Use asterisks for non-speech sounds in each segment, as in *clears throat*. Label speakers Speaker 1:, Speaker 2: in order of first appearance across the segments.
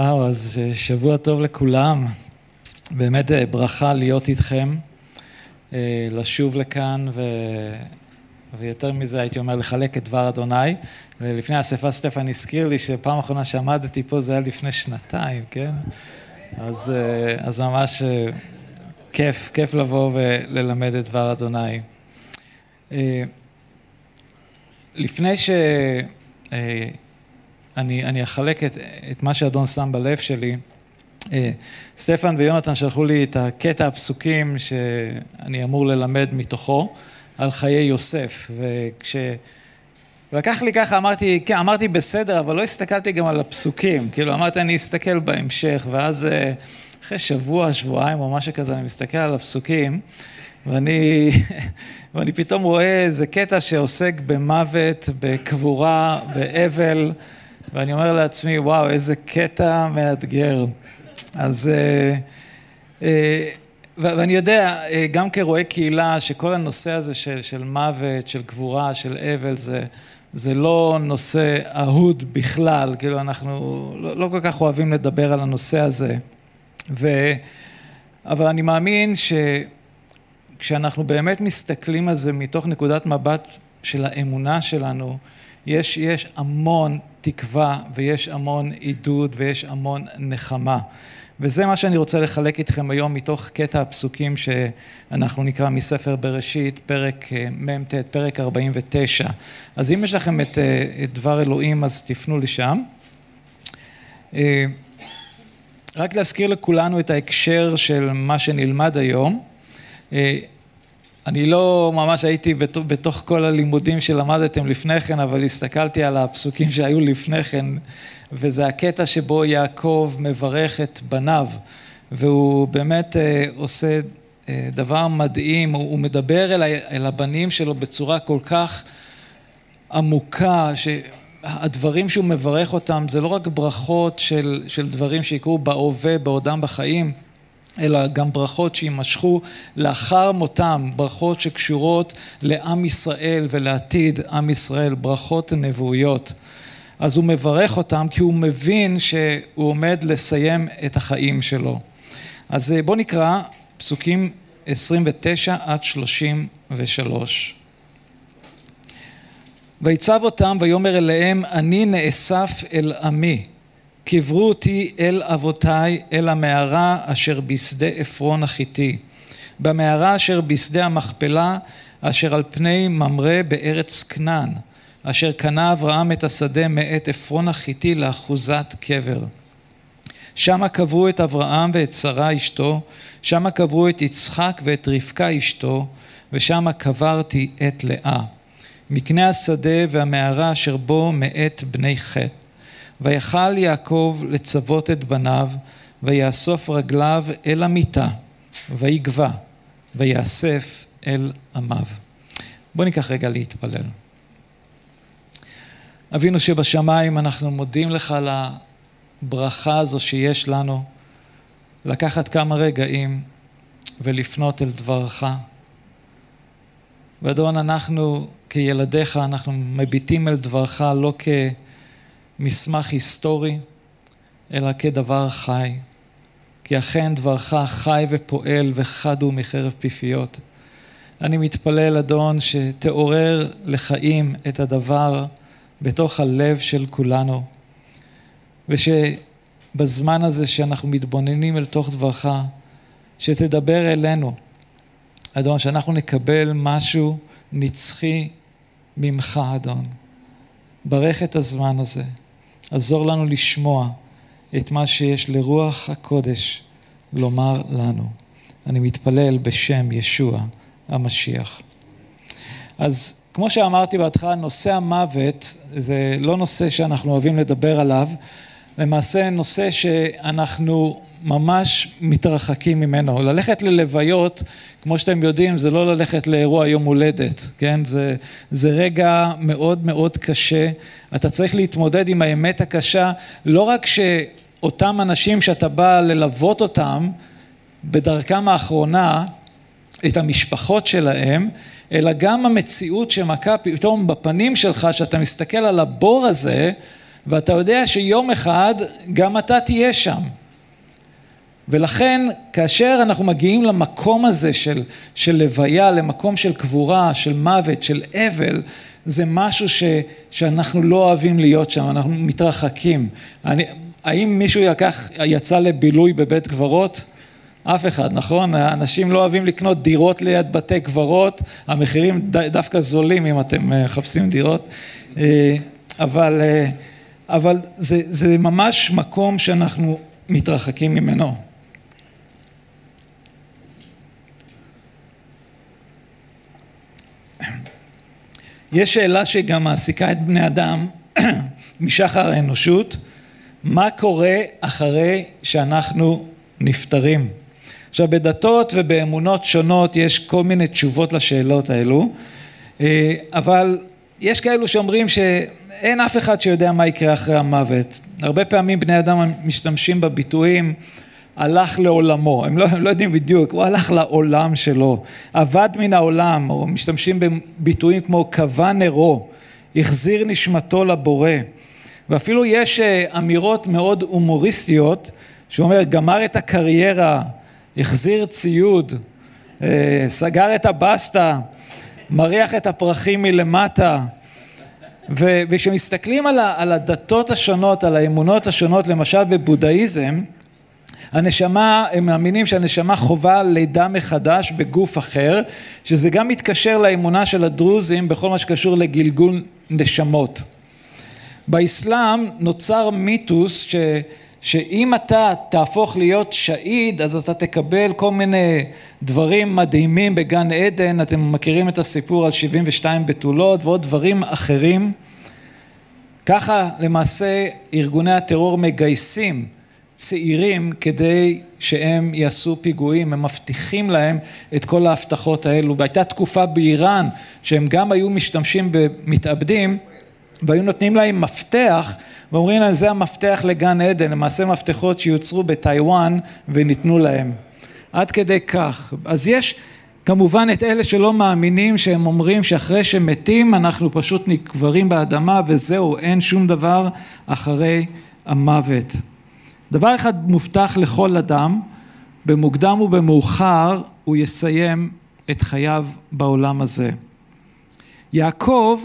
Speaker 1: וואו, אז אה, שבוע טוב לכולם. באמת אה, ברכה להיות איתכם, אה, לשוב לכאן, ו... ויותר מזה הייתי אומר לחלק את דבר אדוני. ולפני האספה סטפן הזכיר לי שפעם אחרונה שעמדתי פה זה היה לפני שנתיים, כן? אז, אז ממש כיף, כיף לבוא וללמד את דבר אדוני. לפני ש... אני, אני אחלק את, את מה שאדון שם בלב שלי. אה, סטפן ויונתן שלחו לי את הקטע הפסוקים שאני אמור ללמד מתוכו על חיי יוסף, וכש... לקח לי ככה, אמרתי, כן, אמרתי בסדר, אבל לא הסתכלתי גם על הפסוקים, כאילו אמרתי אני אסתכל בהמשך, ואז אה, אחרי שבוע, שבועיים או משהו כזה, אני מסתכל על הפסוקים, ואני, *laughs* ואני פתאום רואה איזה קטע שעוסק במוות, בקבורה, באבל, ואני אומר לעצמי, וואו, איזה קטע מאתגר. אז... אה, אה, ואני יודע, אה, גם כרואה קהילה, שכל הנושא הזה של, של מוות, של גבורה, של אבל, זה, זה לא נושא אהוד בכלל, כאילו אנחנו לא, לא כל כך אוהבים לדבר על הנושא הזה. ו, אבל אני מאמין שכשאנחנו באמת מסתכלים על זה מתוך נקודת מבט של האמונה שלנו, יש, יש המון תקווה ויש המון עידוד ויש המון נחמה. וזה מה שאני רוצה לחלק איתכם היום מתוך קטע הפסוקים שאנחנו נקרא מספר בראשית, פרק אה, מ"ט, פרק 49. אז אם יש לכם את, אה, את דבר אלוהים אז תפנו לשם. אה, רק להזכיר לכולנו את ההקשר של מה שנלמד היום. אני לא ממש הייתי בתוך, בתוך כל הלימודים שלמדתם לפני כן, אבל הסתכלתי על הפסוקים שהיו לפני כן, וזה הקטע שבו יעקב מברך את בניו, והוא באמת אה, עושה אה, דבר מדהים, הוא, הוא מדבר אל, אל הבנים שלו בצורה כל כך עמוקה, שהדברים שהוא מברך אותם זה לא רק ברכות של, של דברים שיקרו בהווה בעודם בחיים, אלא גם ברכות שיימשכו לאחר מותם, ברכות שקשורות לעם ישראל ולעתיד עם ישראל, ברכות נבואיות. אז הוא מברך אותם כי הוא מבין שהוא עומד לסיים את החיים שלו. אז בואו נקרא פסוקים 29 עד 33. ויצב אותם ויאמר אליהם אני נאסף אל עמי קברו אותי אל אבותיי, אל המערה אשר בשדה עפרון החיתי, במערה אשר בשדה המכפלה, אשר על פני ממרא בארץ כנען, אשר קנה אברהם את השדה מאת עפרון החיתי לאחוזת קבר. שמה קברו את אברהם ואת שרה אשתו, שמה קברו את יצחק ואת רבקה אשתו, ושמה קברתי את לאה. מקנה השדה והמערה אשר בו מאת בני חטא. ויכל יעקב לצוות את בניו, ויאסוף רגליו אל המיטה, ויגבע, ויאסף אל עמיו. בואו ניקח רגע להתפלל. אבינו שבשמיים, אנחנו מודים לך על הברכה הזו שיש לנו, לקחת כמה רגעים ולפנות אל דברך. ואדון, אנחנו כילדיך, אנחנו מביטים אל דברך לא כ... מסמך היסטורי, אלא כדבר חי. כי אכן דברך חי ופועל וחד הוא מחרב פיפיות. אני מתפלל, אדון, שתעורר לחיים את הדבר בתוך הלב של כולנו, ושבזמן הזה שאנחנו מתבוננים אל תוך דברך, שתדבר אלינו, אדון, שאנחנו נקבל משהו נצחי ממך, אדון. ברך את הזמן הזה. עזור לנו לשמוע את מה שיש לרוח הקודש לומר לנו. אני מתפלל בשם ישוע המשיח. אז כמו שאמרתי בהתחלה, נושא המוות זה לא נושא שאנחנו אוהבים לדבר עליו, למעשה נושא שאנחנו ממש מתרחקים ממנו. ללכת ללוויות, כמו שאתם יודעים, זה לא ללכת לאירוע יום הולדת, כן? זה, זה רגע מאוד מאוד קשה. אתה צריך להתמודד עם האמת הקשה, לא רק שאותם אנשים שאתה בא ללוות אותם בדרכם האחרונה, את המשפחות שלהם, אלא גם המציאות שמכה פתאום בפנים שלך, שאתה מסתכל על הבור הזה, ואתה יודע שיום אחד גם אתה תהיה שם. ולכן כאשר אנחנו מגיעים למקום הזה של, של לוויה, למקום של קבורה, של מוות, של אבל, זה משהו ש, שאנחנו לא אוהבים להיות שם, אנחנו מתרחקים. אני, האם מישהו יקח, יצא לבילוי בבית קברות? אף אחד, נכון? אנשים לא אוהבים לקנות דירות ליד בתי קברות, המחירים דווקא זולים אם אתם אה, מחפשים דירות, אה, אבל, אה, אבל זה, זה ממש מקום שאנחנו מתרחקים ממנו. יש שאלה שגם מעסיקה את בני אדם *clears throat* משחר האנושות, מה קורה אחרי שאנחנו נפטרים? עכשיו בדתות ובאמונות שונות יש כל מיני תשובות לשאלות האלו, אה, אבל יש כאלו שאומרים שאין אף אחד שיודע מה יקרה אחרי המוות. הרבה פעמים בני אדם משתמשים בביטויים הלך לעולמו, הם לא, הם לא יודעים בדיוק, הוא הלך לעולם שלו, אבד מן העולם, או משתמשים בביטויים כמו קבע נרו, החזיר נשמתו לבורא, ואפילו יש אה, אמירות מאוד הומוריסטיות, שהוא אומר גמר את הקריירה, החזיר ציוד, אה, סגר את הבסטה, מריח את הפרחים מלמטה, וכשמסתכלים על הדתות השונות, על האמונות השונות, למשל בבודהיזם, הנשמה, הם מאמינים שהנשמה חווה לידה מחדש בגוף אחר, שזה גם מתקשר לאמונה של הדרוזים בכל מה שקשור לגלגול נשמות. באסלאם נוצר מיתוס ש, שאם אתה תהפוך להיות שהיד אז אתה תקבל כל מיני דברים מדהימים בגן עדן, אתם מכירים את הסיפור על 72 בתולות ועוד דברים אחרים. ככה למעשה ארגוני הטרור מגייסים צעירים כדי שהם יעשו פיגועים, הם מבטיחים להם את כל ההבטחות האלו. והייתה תקופה באיראן שהם גם היו משתמשים במתאבדים והיו נותנים להם מפתח ואומרים להם זה המפתח לגן עדן, למעשה מפתחות שיוצרו בטיוואן וניתנו להם. עד כדי כך. אז יש כמובן את אלה שלא מאמינים שהם אומרים שאחרי שמתים אנחנו פשוט נקברים באדמה וזהו, אין שום דבר אחרי המוות. דבר אחד מובטח לכל אדם, במוקדם ובמאוחר הוא יסיים את חייו בעולם הזה. יעקב,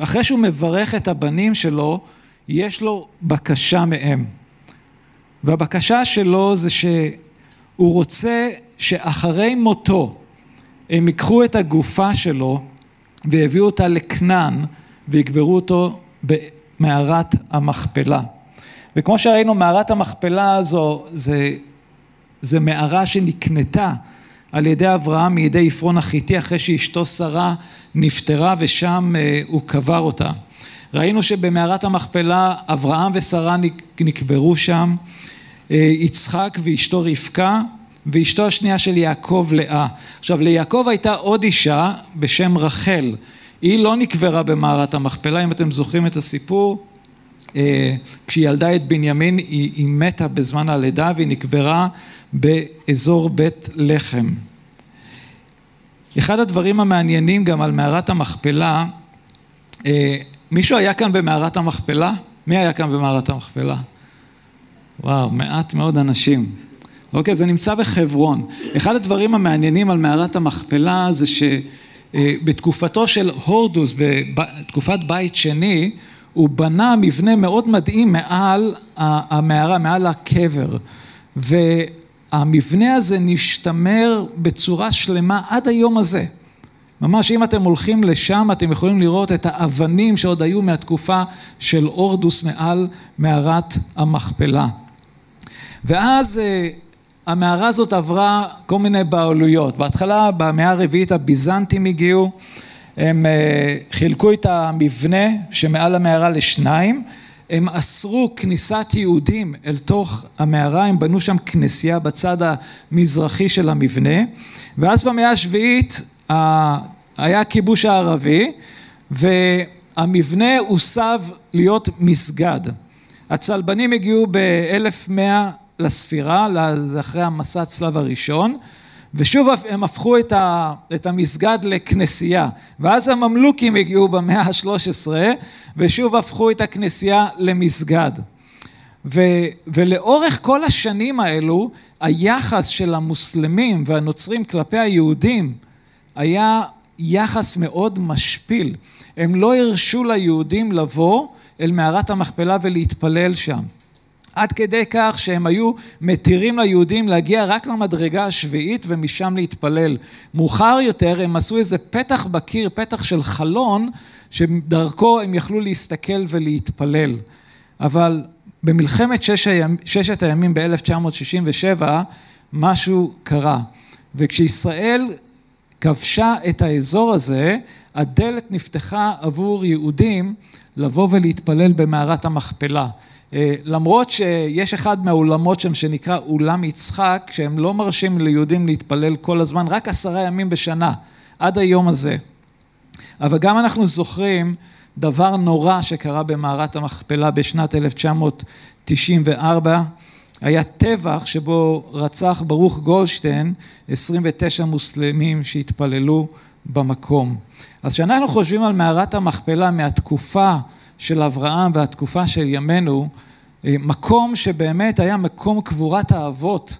Speaker 1: אחרי שהוא מברך את הבנים שלו, יש לו בקשה מהם. והבקשה שלו זה שהוא רוצה שאחרי מותו הם ייקחו את הגופה שלו ויביאו אותה לכנען ויקברו אותו במערת המכפלה. וכמו שראינו מערת המכפלה הזו זה, זה מערה שנקנתה על ידי אברהם מידי עפרון החיתי אחרי שאשתו שרה נפטרה ושם אה, הוא קבר אותה. ראינו שבמערת המכפלה אברהם ושרה נקברו שם, יצחק ואשתו רבקה ואשתו השנייה של יעקב לאה. עכשיו ליעקב הייתה עוד אישה בשם רחל, היא לא נקברה במערת המכפלה אם אתם זוכרים את הסיפור אה, כשהיא ילדה את בנימין היא, היא מתה בזמן הלידה והיא נקברה באזור בית לחם. אחד הדברים המעניינים גם על מערת המכפלה, אה, מישהו היה כאן במערת המכפלה? מי היה כאן במערת המכפלה? וואו, מעט מאוד אנשים. אוקיי, זה נמצא בחברון. אחד הדברים המעניינים על מערת המכפלה זה שבתקופתו של הורדוס, בתקופת בית שני, הוא בנה מבנה מאוד מדהים מעל המערה, מעל הקבר, והמבנה הזה נשתמר בצורה שלמה עד היום הזה. ממש אם אתם הולכים לשם אתם יכולים לראות את האבנים שעוד היו מהתקופה של אורדוס מעל מערת המכפלה. ואז אה, המערה הזאת עברה כל מיני בעלויות. בהתחלה במאה הרביעית הביזנטים הגיעו הם אה, חילקו את המבנה שמעל המערה לשניים, הם אסרו כניסת יהודים אל תוך המערה, הם בנו שם כנסייה בצד המזרחי של המבנה, ואז במאה השביעית היה הכיבוש הערבי, והמבנה הוסב להיות מסגד. הצלבנים הגיעו ב-1100 לספירה, אחרי המסע הצלב הראשון, ושוב הם הפכו את, ה, את המסגד לכנסייה, ואז הממלוכים הגיעו במאה ה-13 ושוב הפכו את הכנסייה למסגד. ו, ולאורך כל השנים האלו היחס של המוסלמים והנוצרים כלפי היהודים היה יחס מאוד משפיל. הם לא הרשו ליהודים לבוא אל מערת המכפלה ולהתפלל שם. עד כדי כך שהם היו מתירים ליהודים להגיע רק למדרגה השביעית ומשם להתפלל. מאוחר יותר הם עשו איזה פתח בקיר, פתח של חלון, שדרכו הם יכלו להסתכל ולהתפלל. אבל במלחמת שש הימ, ששת הימים ב-1967 משהו קרה. וכשישראל כבשה את האזור הזה, הדלת נפתחה עבור יהודים לבוא ולהתפלל במערת המכפלה. אה, למרות שיש אחד מהאולמות שם שנקרא אולם יצחק, שהם לא מרשים ליהודים להתפלל כל הזמן, רק עשרה ימים בשנה, עד היום הזה. אבל גם אנחנו זוכרים דבר נורא שקרה במערת המכפלה בשנת 1994, היה טבח שבו רצח ברוך גולדשטיין 29 מוסלמים שהתפללו במקום. אז כשאנחנו חושבים על מערת המכפלה מהתקופה של אברהם והתקופה של ימינו, אה, מקום שבאמת היה מקום קבורת האבות,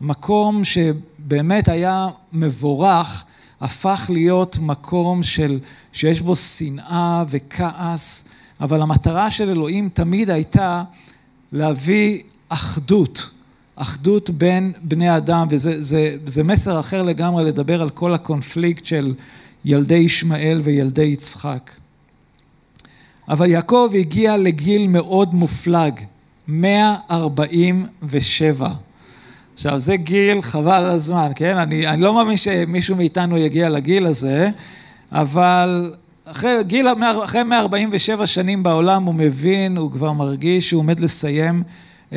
Speaker 1: מקום שבאמת היה מבורך, הפך להיות מקום של, שיש בו שנאה וכעס, אבל המטרה של אלוהים תמיד הייתה להביא אחדות, אחדות בין בני אדם, וזה זה, זה מסר אחר לגמרי לדבר על כל הקונפליקט של ילדי ישמעאל וילדי יצחק. אבל יעקב הגיע לגיל מאוד מופלג, 147. עכשיו זה גיל חבל על הזמן, כן? אני, אני לא מאמין שמישהו מאיתנו יגיע לגיל הזה, אבל אחרי, גיל, אחרי 147 שנים בעולם הוא מבין, הוא כבר מרגיש שהוא עומד לסיים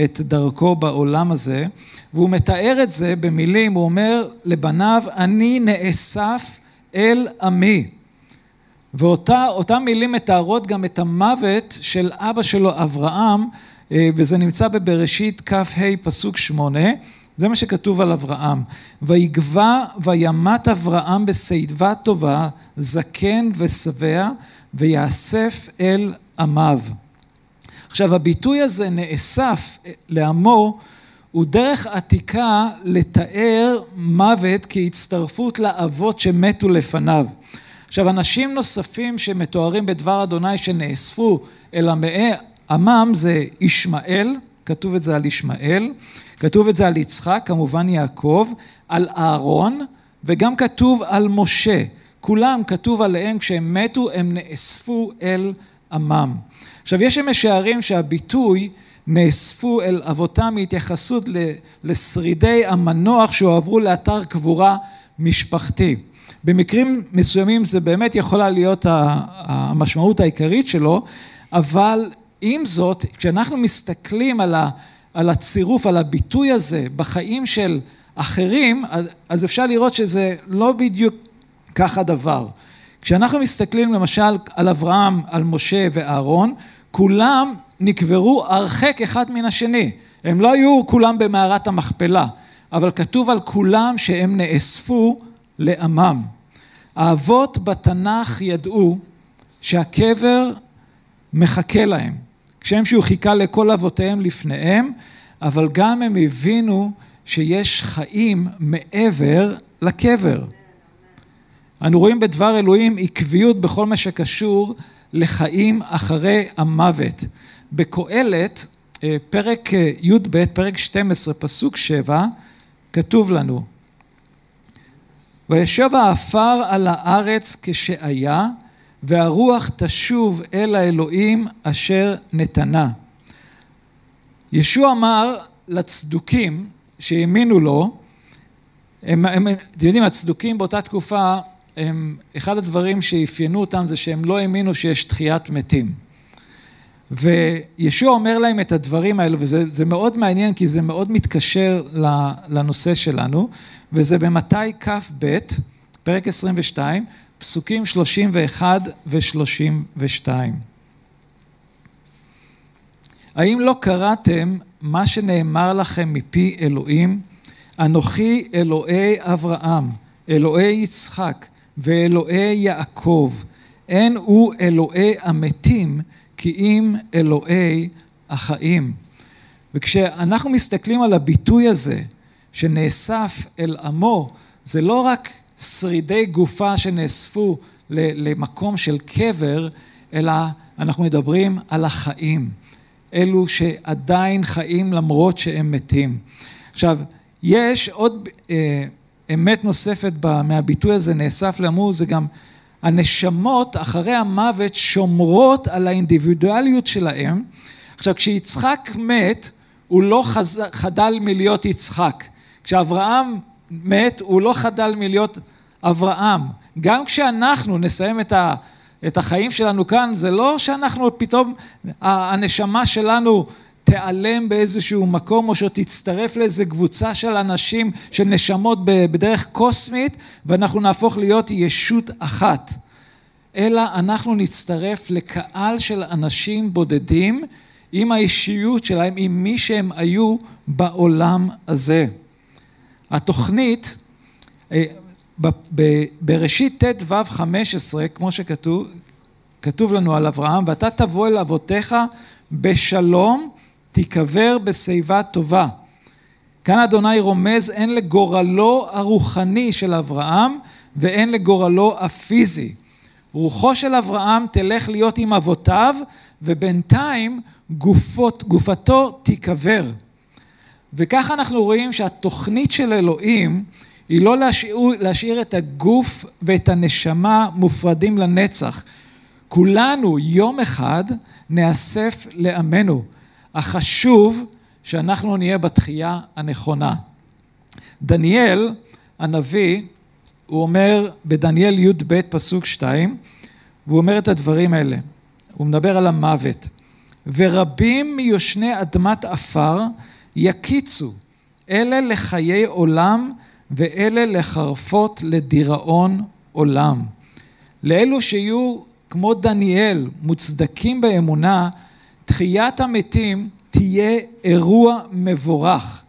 Speaker 1: את דרכו בעולם הזה, והוא מתאר את זה במילים, הוא אומר לבניו, אני נאסף אל עמי. ואותן מילים מתארות גם את המוות של אבא שלו אברהם, אה, וזה נמצא בבראשית כ"ה פסוק שמונה, זה מה שכתוב על אברהם. ויגבע וימת אברהם בשיבה טובה, זקן ושבע, ויאסף אל עמיו. עכשיו הביטוי הזה נאסף לעמו הוא דרך עתיקה לתאר מוות כהצטרפות לאבות שמתו לפניו. עכשיו אנשים נוספים שמתוארים בדבר אדוני שנאספו אל עמי עמם זה ישמעאל, כתוב את זה על ישמעאל, כתוב את זה על יצחק, כמובן יעקב, על אהרון וגם כתוב על משה. כולם כתוב עליהם כשהם מתו הם נאספו אל עמם. עכשיו יש משערים שהביטוי נאספו אל אבותם מהתייחסות לשרידי המנוח שהועברו לאתר קבורה משפחתי. במקרים מסוימים זה באמת יכולה להיות המשמעות העיקרית שלו, אבל עם זאת, כשאנחנו מסתכלים על, ה, על הצירוף, על הביטוי הזה בחיים של אחרים, אז אפשר לראות שזה לא בדיוק כך הדבר. כשאנחנו מסתכלים למשל על אברהם, על משה ואהרון, כולם נקברו הרחק אחד מן השני. הם לא היו כולם במערת המכפלה, אבל כתוב על כולם שהם נאספו לעמם. האבות בתנ"ך ידעו שהקבר מחכה להם. כשם שהוא חיכה לכל אבותיהם לפניהם, אבל גם הם הבינו שיש חיים מעבר לקבר. אנו רואים בדבר אלוהים עקביות בכל מה שקשור לחיים אחרי המוות. בקהלת, אה, פרק אה, י"ב, פרק 12, פסוק 7, כתוב לנו: וישב העפר על הארץ כשהיה, והרוח תשוב אל האלוהים אשר נתנה. ישוע אמר לצדוקים שהאמינו לו, הם, הם, אתם יודעים, הצדוקים באותה תקופה, הם, אחד הדברים שאפיינו אותם זה שהם לא האמינו שיש תחיית מתים. וישוע אומר להם את הדברים האלו, וזה מאוד מעניין כי זה מאוד מתקשר לנושא שלנו, וזה במתי כ"ב, פרק 22, פסוקים 31 ו-32. האם לא קראתם מה שנאמר לכם מפי אלוהים?
Speaker 2: אנוכי אלוהי אברהם, אלוהי יצחק ואלוהי יעקב, אין הוא אלוהי המתים, כי אם אלוהי החיים. וכשאנחנו מסתכלים על הביטוי הזה, שנאסף אל עמו, זה לא רק שרידי גופה שנאספו למקום של קבר, אלא אנחנו מדברים על החיים. אלו שעדיין חיים למרות שהם מתים. עכשיו, יש עוד אה, אמת נוספת מהביטוי הזה נאסף לעמו, זה גם הנשמות אחרי המוות שומרות על האינדיבידואליות שלהם. עכשיו, כשיצחק מת, הוא לא חז... חדל מלהיות יצחק. כשאברהם מת, הוא לא חדל מלהיות אברהם. גם כשאנחנו נסיים את, ה... את החיים שלנו כאן, זה לא שאנחנו פתאום, הנשמה שלנו תיעלם באיזשהו מקום או שתצטרף לאיזו קבוצה של אנשים, של נשמות בדרך קוסמית ואנחנו נהפוך להיות ישות אחת. אלא אנחנו נצטרף לקהל של אנשים בודדים עם האישיות שלהם, עם מי שהם היו בעולם הזה. התוכנית, אה, בראשית ט"ו 15, כמו שכתוב, כתוב לנו על אברהם, ואתה תבוא אל אבותיך בשלום תיקבר בשיבה טובה. כאן אדוני רומז הן לגורלו הרוחני של אברהם והן לגורלו הפיזי. רוחו של אברהם תלך להיות עם אבותיו ובינתיים גופות, גופתו תיקבר. וככה אנחנו רואים שהתוכנית של אלוהים היא לא להשאיר, להשאיר את הגוף ואת הנשמה מופרדים לנצח. כולנו יום אחד נאסף לעמנו. החשוב שאנחנו נהיה בתחייה הנכונה. דניאל הנביא, הוא אומר בדניאל י"ב פסוק שתיים, והוא אומר את הדברים האלה, הוא מדבר על המוות. ורבים מיושני אדמת עפר יקיצו, אלה לחיי עולם ואלה לחרפות לדיראון עולם. לאלו שיהיו כמו דניאל, מוצדקים באמונה, תחיית המתים תהיה אירוע מבורך.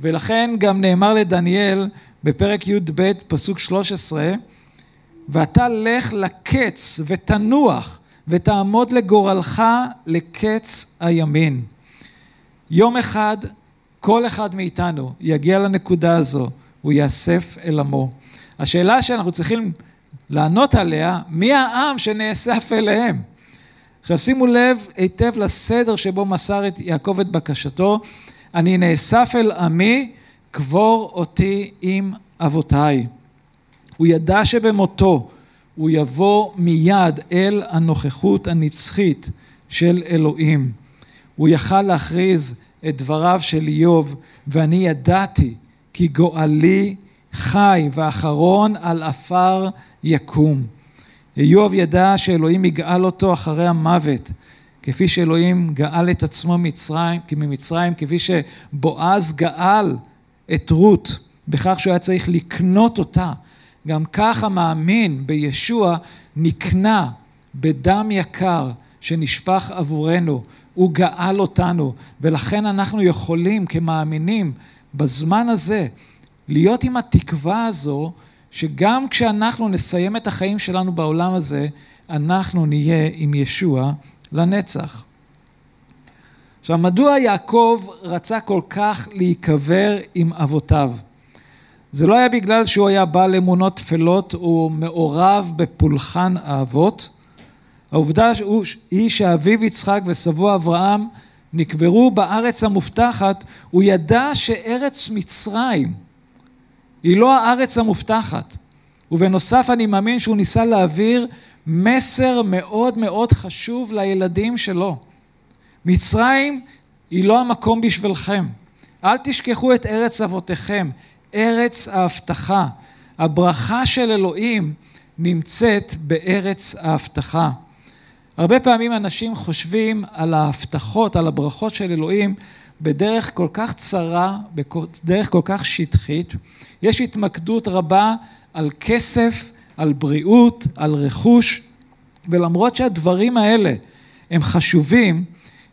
Speaker 2: ולכן גם נאמר לדניאל בפרק י"ב פסוק 13, ואתה לך לקץ ותנוח ותעמוד לגורלך לקץ הימין. יום אחד כל אחד מאיתנו יגיע לנקודה הזו, הוא יאסף אל עמו. השאלה שאנחנו צריכים לענות עליה, מי העם שנאסף אליהם? עכשיו שימו לב היטב לסדר שבו מסר את יעקב את בקשתו, אני נאסף אל עמי, קבור אותי עם אבותיי. הוא ידע שבמותו הוא יבוא מיד אל הנוכחות הנצחית של אלוהים. הוא יכל להכריז את דבריו של איוב, ואני ידעתי כי גואלי חי ואחרון על עפר יקום. איוב ידע שאלוהים יגאל אותו אחרי המוות, כפי שאלוהים גאל את עצמו מצרים, ממצרים, כפי שבועז גאל את רות בכך שהוא היה צריך לקנות אותה. גם כך המאמין בישוע נקנה בדם יקר שנשפך עבורנו, הוא גאל אותנו, ולכן אנחנו יכולים כמאמינים בזמן הזה להיות עם התקווה הזו שגם כשאנחנו נסיים את החיים שלנו בעולם הזה, אנחנו נהיה עם ישוע לנצח. עכשיו, מדוע יעקב רצה כל כך להיקבר עם אבותיו? זה לא היה בגלל שהוא היה בעל אמונות טפלות או מעורב בפולחן האבות. העובדה היא שאביו יצחק וסבו אברהם נקברו בארץ המובטחת, הוא ידע שארץ מצרים היא לא הארץ המובטחת. ובנוסף אני מאמין שהוא ניסה להעביר מסר מאוד מאוד חשוב לילדים שלו. מצרים היא לא המקום בשבילכם. אל תשכחו את ארץ אבותיכם, ארץ ההבטחה. הברכה של אלוהים נמצאת בארץ ההבטחה. הרבה פעמים אנשים חושבים על ההבטחות, על הברכות של אלוהים, בדרך כל כך צרה, בדרך כל כך שטחית. יש התמקדות רבה על כסף, על בריאות, על רכוש, ולמרות שהדברים האלה הם חשובים,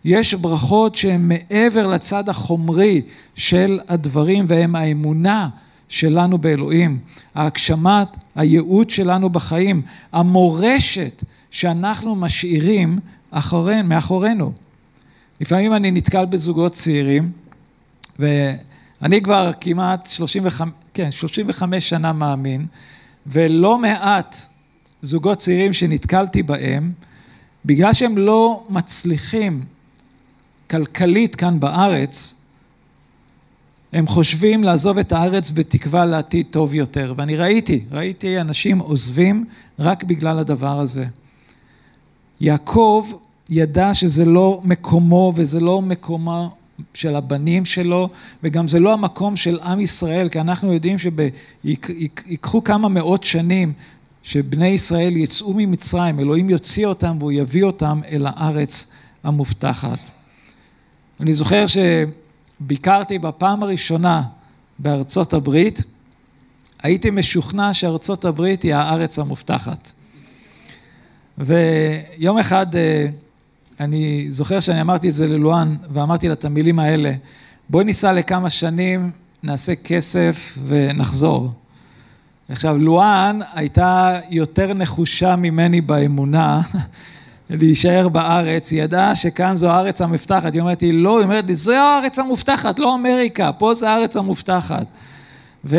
Speaker 2: יש ברכות שהן מעבר לצד החומרי של הדברים והם האמונה שלנו באלוהים, ההגשמת הייעוד שלנו בחיים, המורשת שאנחנו משאירים אחורין, מאחורינו. לפעמים אני נתקל בזוגות צעירים ואני כבר כמעט 35, כן, 35 שנה מאמין ולא מעט זוגות צעירים שנתקלתי בהם בגלל שהם לא מצליחים כלכלית כאן בארץ, הם חושבים לעזוב את הארץ בתקווה לעתיד טוב יותר. ואני ראיתי, ראיתי אנשים עוזבים רק בגלל הדבר הזה. יעקב ידע שזה לא מקומו וזה לא מקומו של הבנים שלו, וגם זה לא המקום של עם ישראל, כי אנחנו יודעים שיקחו כמה מאות שנים שבני ישראל יצאו ממצרים, אלוהים יוציא אותם והוא יביא אותם אל הארץ המובטחת. אני זוכר שביקרתי בפעם הראשונה בארצות הברית, הייתי משוכנע שארצות הברית היא הארץ המובטחת. ויום אחד אה, אני זוכר שאני אמרתי את זה ללואן ואמרתי לה את המילים האלה, בואי ניסע לכמה שנים, נעשה כסף ונחזור. עכשיו, לואן הייתה יותר נחושה ממני באמונה *laughs* להישאר בארץ, היא ידעה שכאן זו הארץ המובטחת, היא אומרת לי, לא, היא אומרת לי, זו הארץ המובטחת, לא אמריקה, פה זה הארץ המובטחת. ו...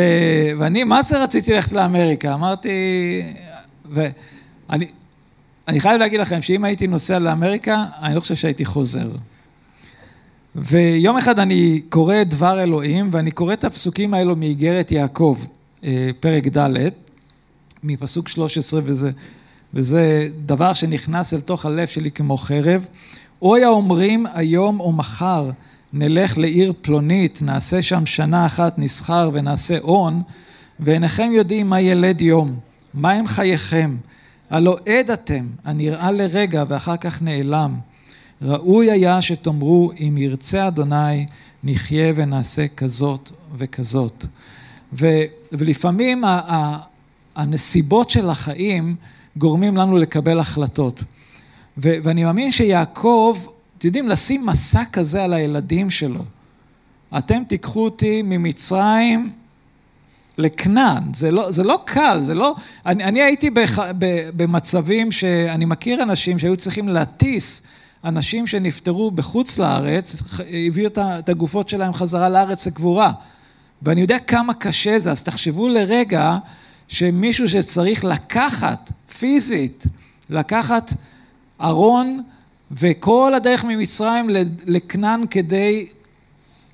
Speaker 2: ואני, מה זה רציתי ללכת לאמריקה? אמרתי, ואני אני חייב להגיד לכם שאם הייתי נוסע לאמריקה, אני לא חושב שהייתי חוזר. ויום אחד אני קורא את דבר אלוהים, ואני קורא את הפסוקים האלו מאיגרת יעקב, אה, פרק ד', מפסוק 13, וזה, וזה דבר שנכנס אל תוך הלב שלי כמו חרב. אוי האומרים היום או מחר, נלך לעיר פלונית, נעשה שם שנה אחת נסחר ונעשה הון, ואינכם יודעים מה ילד יום, מה הם חייכם. הלא עד אתם, הנראה לרגע ואחר כך נעלם. ראוי היה שתאמרו, אם ירצה אדוני, נחיה ונעשה כזאת וכזאת. ו, ולפעמים ה, ה, הנסיבות של החיים גורמים לנו לקבל החלטות. ו, ואני מאמין שיעקב, אתם יודעים, לשים מסע כזה על הילדים שלו. אתם תיקחו אותי ממצרים לכנען, זה לא, זה לא קל, זה לא... אני, אני הייתי בח, ב, במצבים שאני מכיר אנשים שהיו צריכים להטיס אנשים שנפטרו בחוץ לארץ, הביאו את הגופות שלהם חזרה לארץ לקבורה. ואני יודע כמה קשה זה, אז תחשבו לרגע שמישהו שצריך לקחת פיזית, לקחת ארון וכל הדרך ממצרים לכנען כדי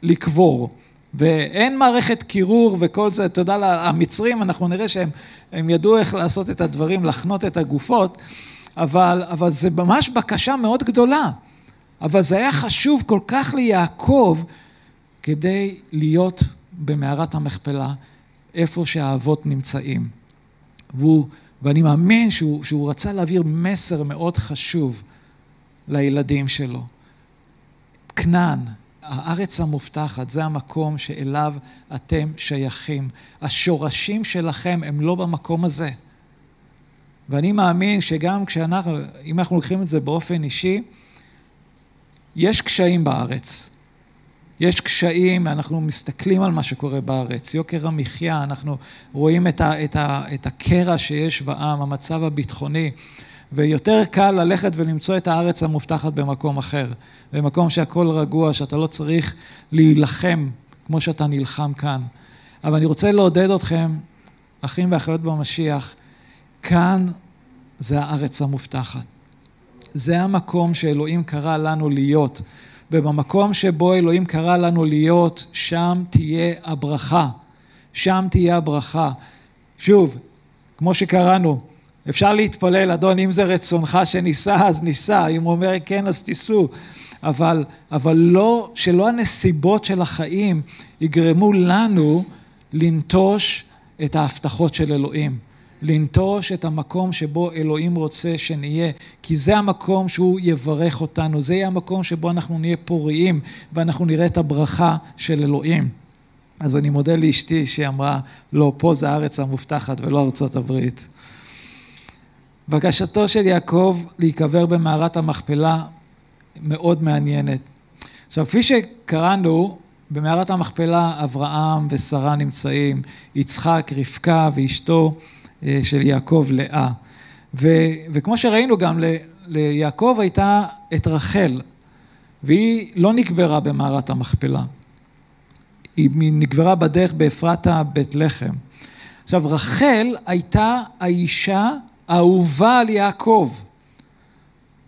Speaker 2: לקבור. ואין מערכת קירור וכל זה, תודה למצרים, אנחנו נראה שהם ידעו איך לעשות את הדברים, לחנות את הגופות, אבל, אבל זה ממש בקשה מאוד גדולה. אבל זה היה חשוב כל כך ליעקב כדי להיות במערת המכפלה, איפה שהאבות נמצאים. והוא, ואני מאמין שהוא, שהוא רצה להעביר מסר מאוד חשוב לילדים שלו. כנען, הארץ המובטחת, זה המקום שאליו אתם שייכים. השורשים שלכם הם לא במקום הזה. ואני מאמין שגם כשאנחנו, אם אנחנו לוקחים את זה באופן אישי, יש קשיים בארץ. יש קשיים, אנחנו מסתכלים על מה שקורה בארץ, יוקר המחיה, אנחנו רואים את, ה, את, ה, את הקרע שיש בעם, המצב הביטחוני. ויותר קל ללכת ולמצוא את הארץ המובטחת במקום אחר, במקום שהכל רגוע, שאתה לא צריך להילחם כמו שאתה נלחם כאן. אבל אני רוצה לעודד אתכם, אחים ואחיות במשיח, כאן זה הארץ המובטחת. זה המקום שאלוהים קרא לנו להיות, ובמקום שבו אלוהים קרא לנו להיות, שם תהיה הברכה. שם תהיה הברכה. שוב, כמו שקראנו, אפשר להתפלל, אדון, אם זה רצונך שניסע, אז ניסע, אם הוא אומר כן, אז תיסעו. אבל, אבל לא, שלא הנסיבות של החיים יגרמו לנו לנטוש את ההבטחות של אלוהים. לנטוש את המקום שבו אלוהים רוצה שנהיה, כי זה המקום שהוא יברך אותנו, זה יהיה המקום שבו אנחנו נהיה פוריים ואנחנו נראה את הברכה של אלוהים. אז אני מודה לאשתי שאמרה, לא, פה זה הארץ המובטחת ולא ארצות הברית. בקשתו של יעקב להיקבר במערת המכפלה מאוד מעניינת. עכשיו, כפי שקראנו, במערת המכפלה אברהם ושרה נמצאים, יצחק, רבקה ואשתו אה, של יעקב לאה. ו, וכמו שראינו גם, ל, ליעקב הייתה את רחל, והיא לא נקברה במערת המכפלה. היא נקברה בדרך באפרתה בית לחם. עכשיו, רחל הייתה האישה האהובה על יעקב.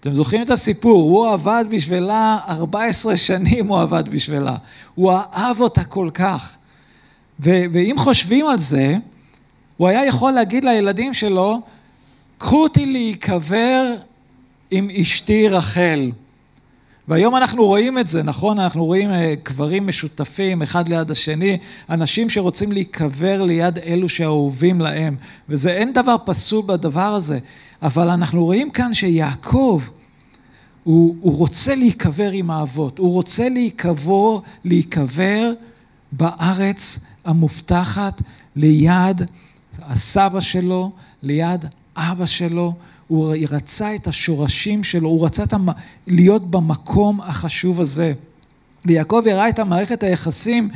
Speaker 2: אתם זוכרים את הסיפור, הוא עבד בשבילה 14 שנים הוא עבד בשבילה, הוא אהב אותה כל כך. ו- ואם חושבים על זה, הוא היה יכול להגיד לילדים שלו, קחו אותי להיקבר עם אשתי רחל. והיום אנחנו רואים את זה, נכון? אנחנו רואים אה, קברים משותפים אחד ליד השני, אנשים שרוצים להיקבר ליד אלו שאהובים להם, וזה אין דבר פסול בדבר הזה, אבל אנחנו רואים כאן שיעקב, הוא, הוא רוצה להיקבר עם האבות, הוא רוצה להיקבר, להיקבר בארץ המובטחת ליד הסבא שלו, ליד אבא שלו, הוא רצה את השורשים שלו, הוא רצה המ... להיות במקום החשוב הזה. ויעקב הראה את המערכת היחסים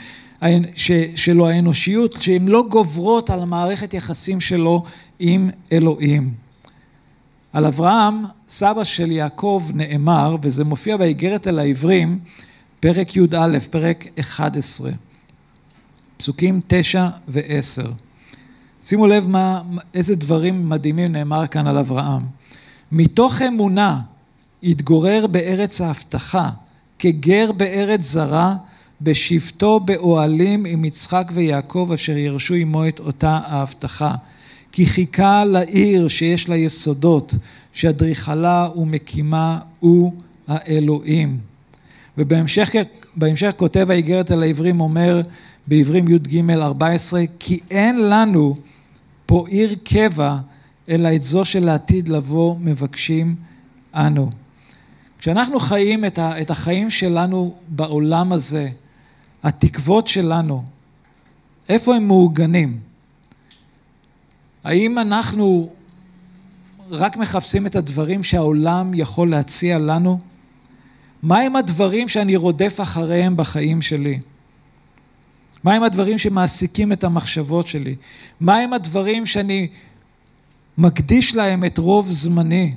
Speaker 2: ש... שלו, האנושיות, שהן לא גוברות על מערכת יחסים שלו עם אלוהים. על אברהם, סבא של יעקב, נאמר, וזה מופיע באיגרת אל העברים, פרק י"א, פרק 11, פסוקים 9 ו-10. שימו לב מה, איזה דברים מדהימים נאמר כאן על אברהם. מתוך אמונה התגורר בארץ ההבטחה, כגר בארץ זרה, בשבתו באוהלים עם יצחק ויעקב אשר ירשו עמו את אותה ההבטחה. כי חיכה לעיר שיש לה יסודות, שאדריכלה ומקימה הוא האלוהים. ובהמשך בהמשך כותב האיגרת על העברים אומר בעברים י"ג 14 כי אין לנו פה עיר קבע, אלא את זו של העתיד לבוא מבקשים אנו. כשאנחנו חיים את החיים שלנו בעולם הזה, התקוות שלנו, איפה הם מעוגנים? האם אנחנו רק מחפשים את הדברים שהעולם יכול להציע לנו? מהם הדברים שאני רודף אחריהם בחיים שלי? מהם הדברים שמעסיקים את המחשבות שלי? מהם הדברים שאני מקדיש להם את רוב זמני?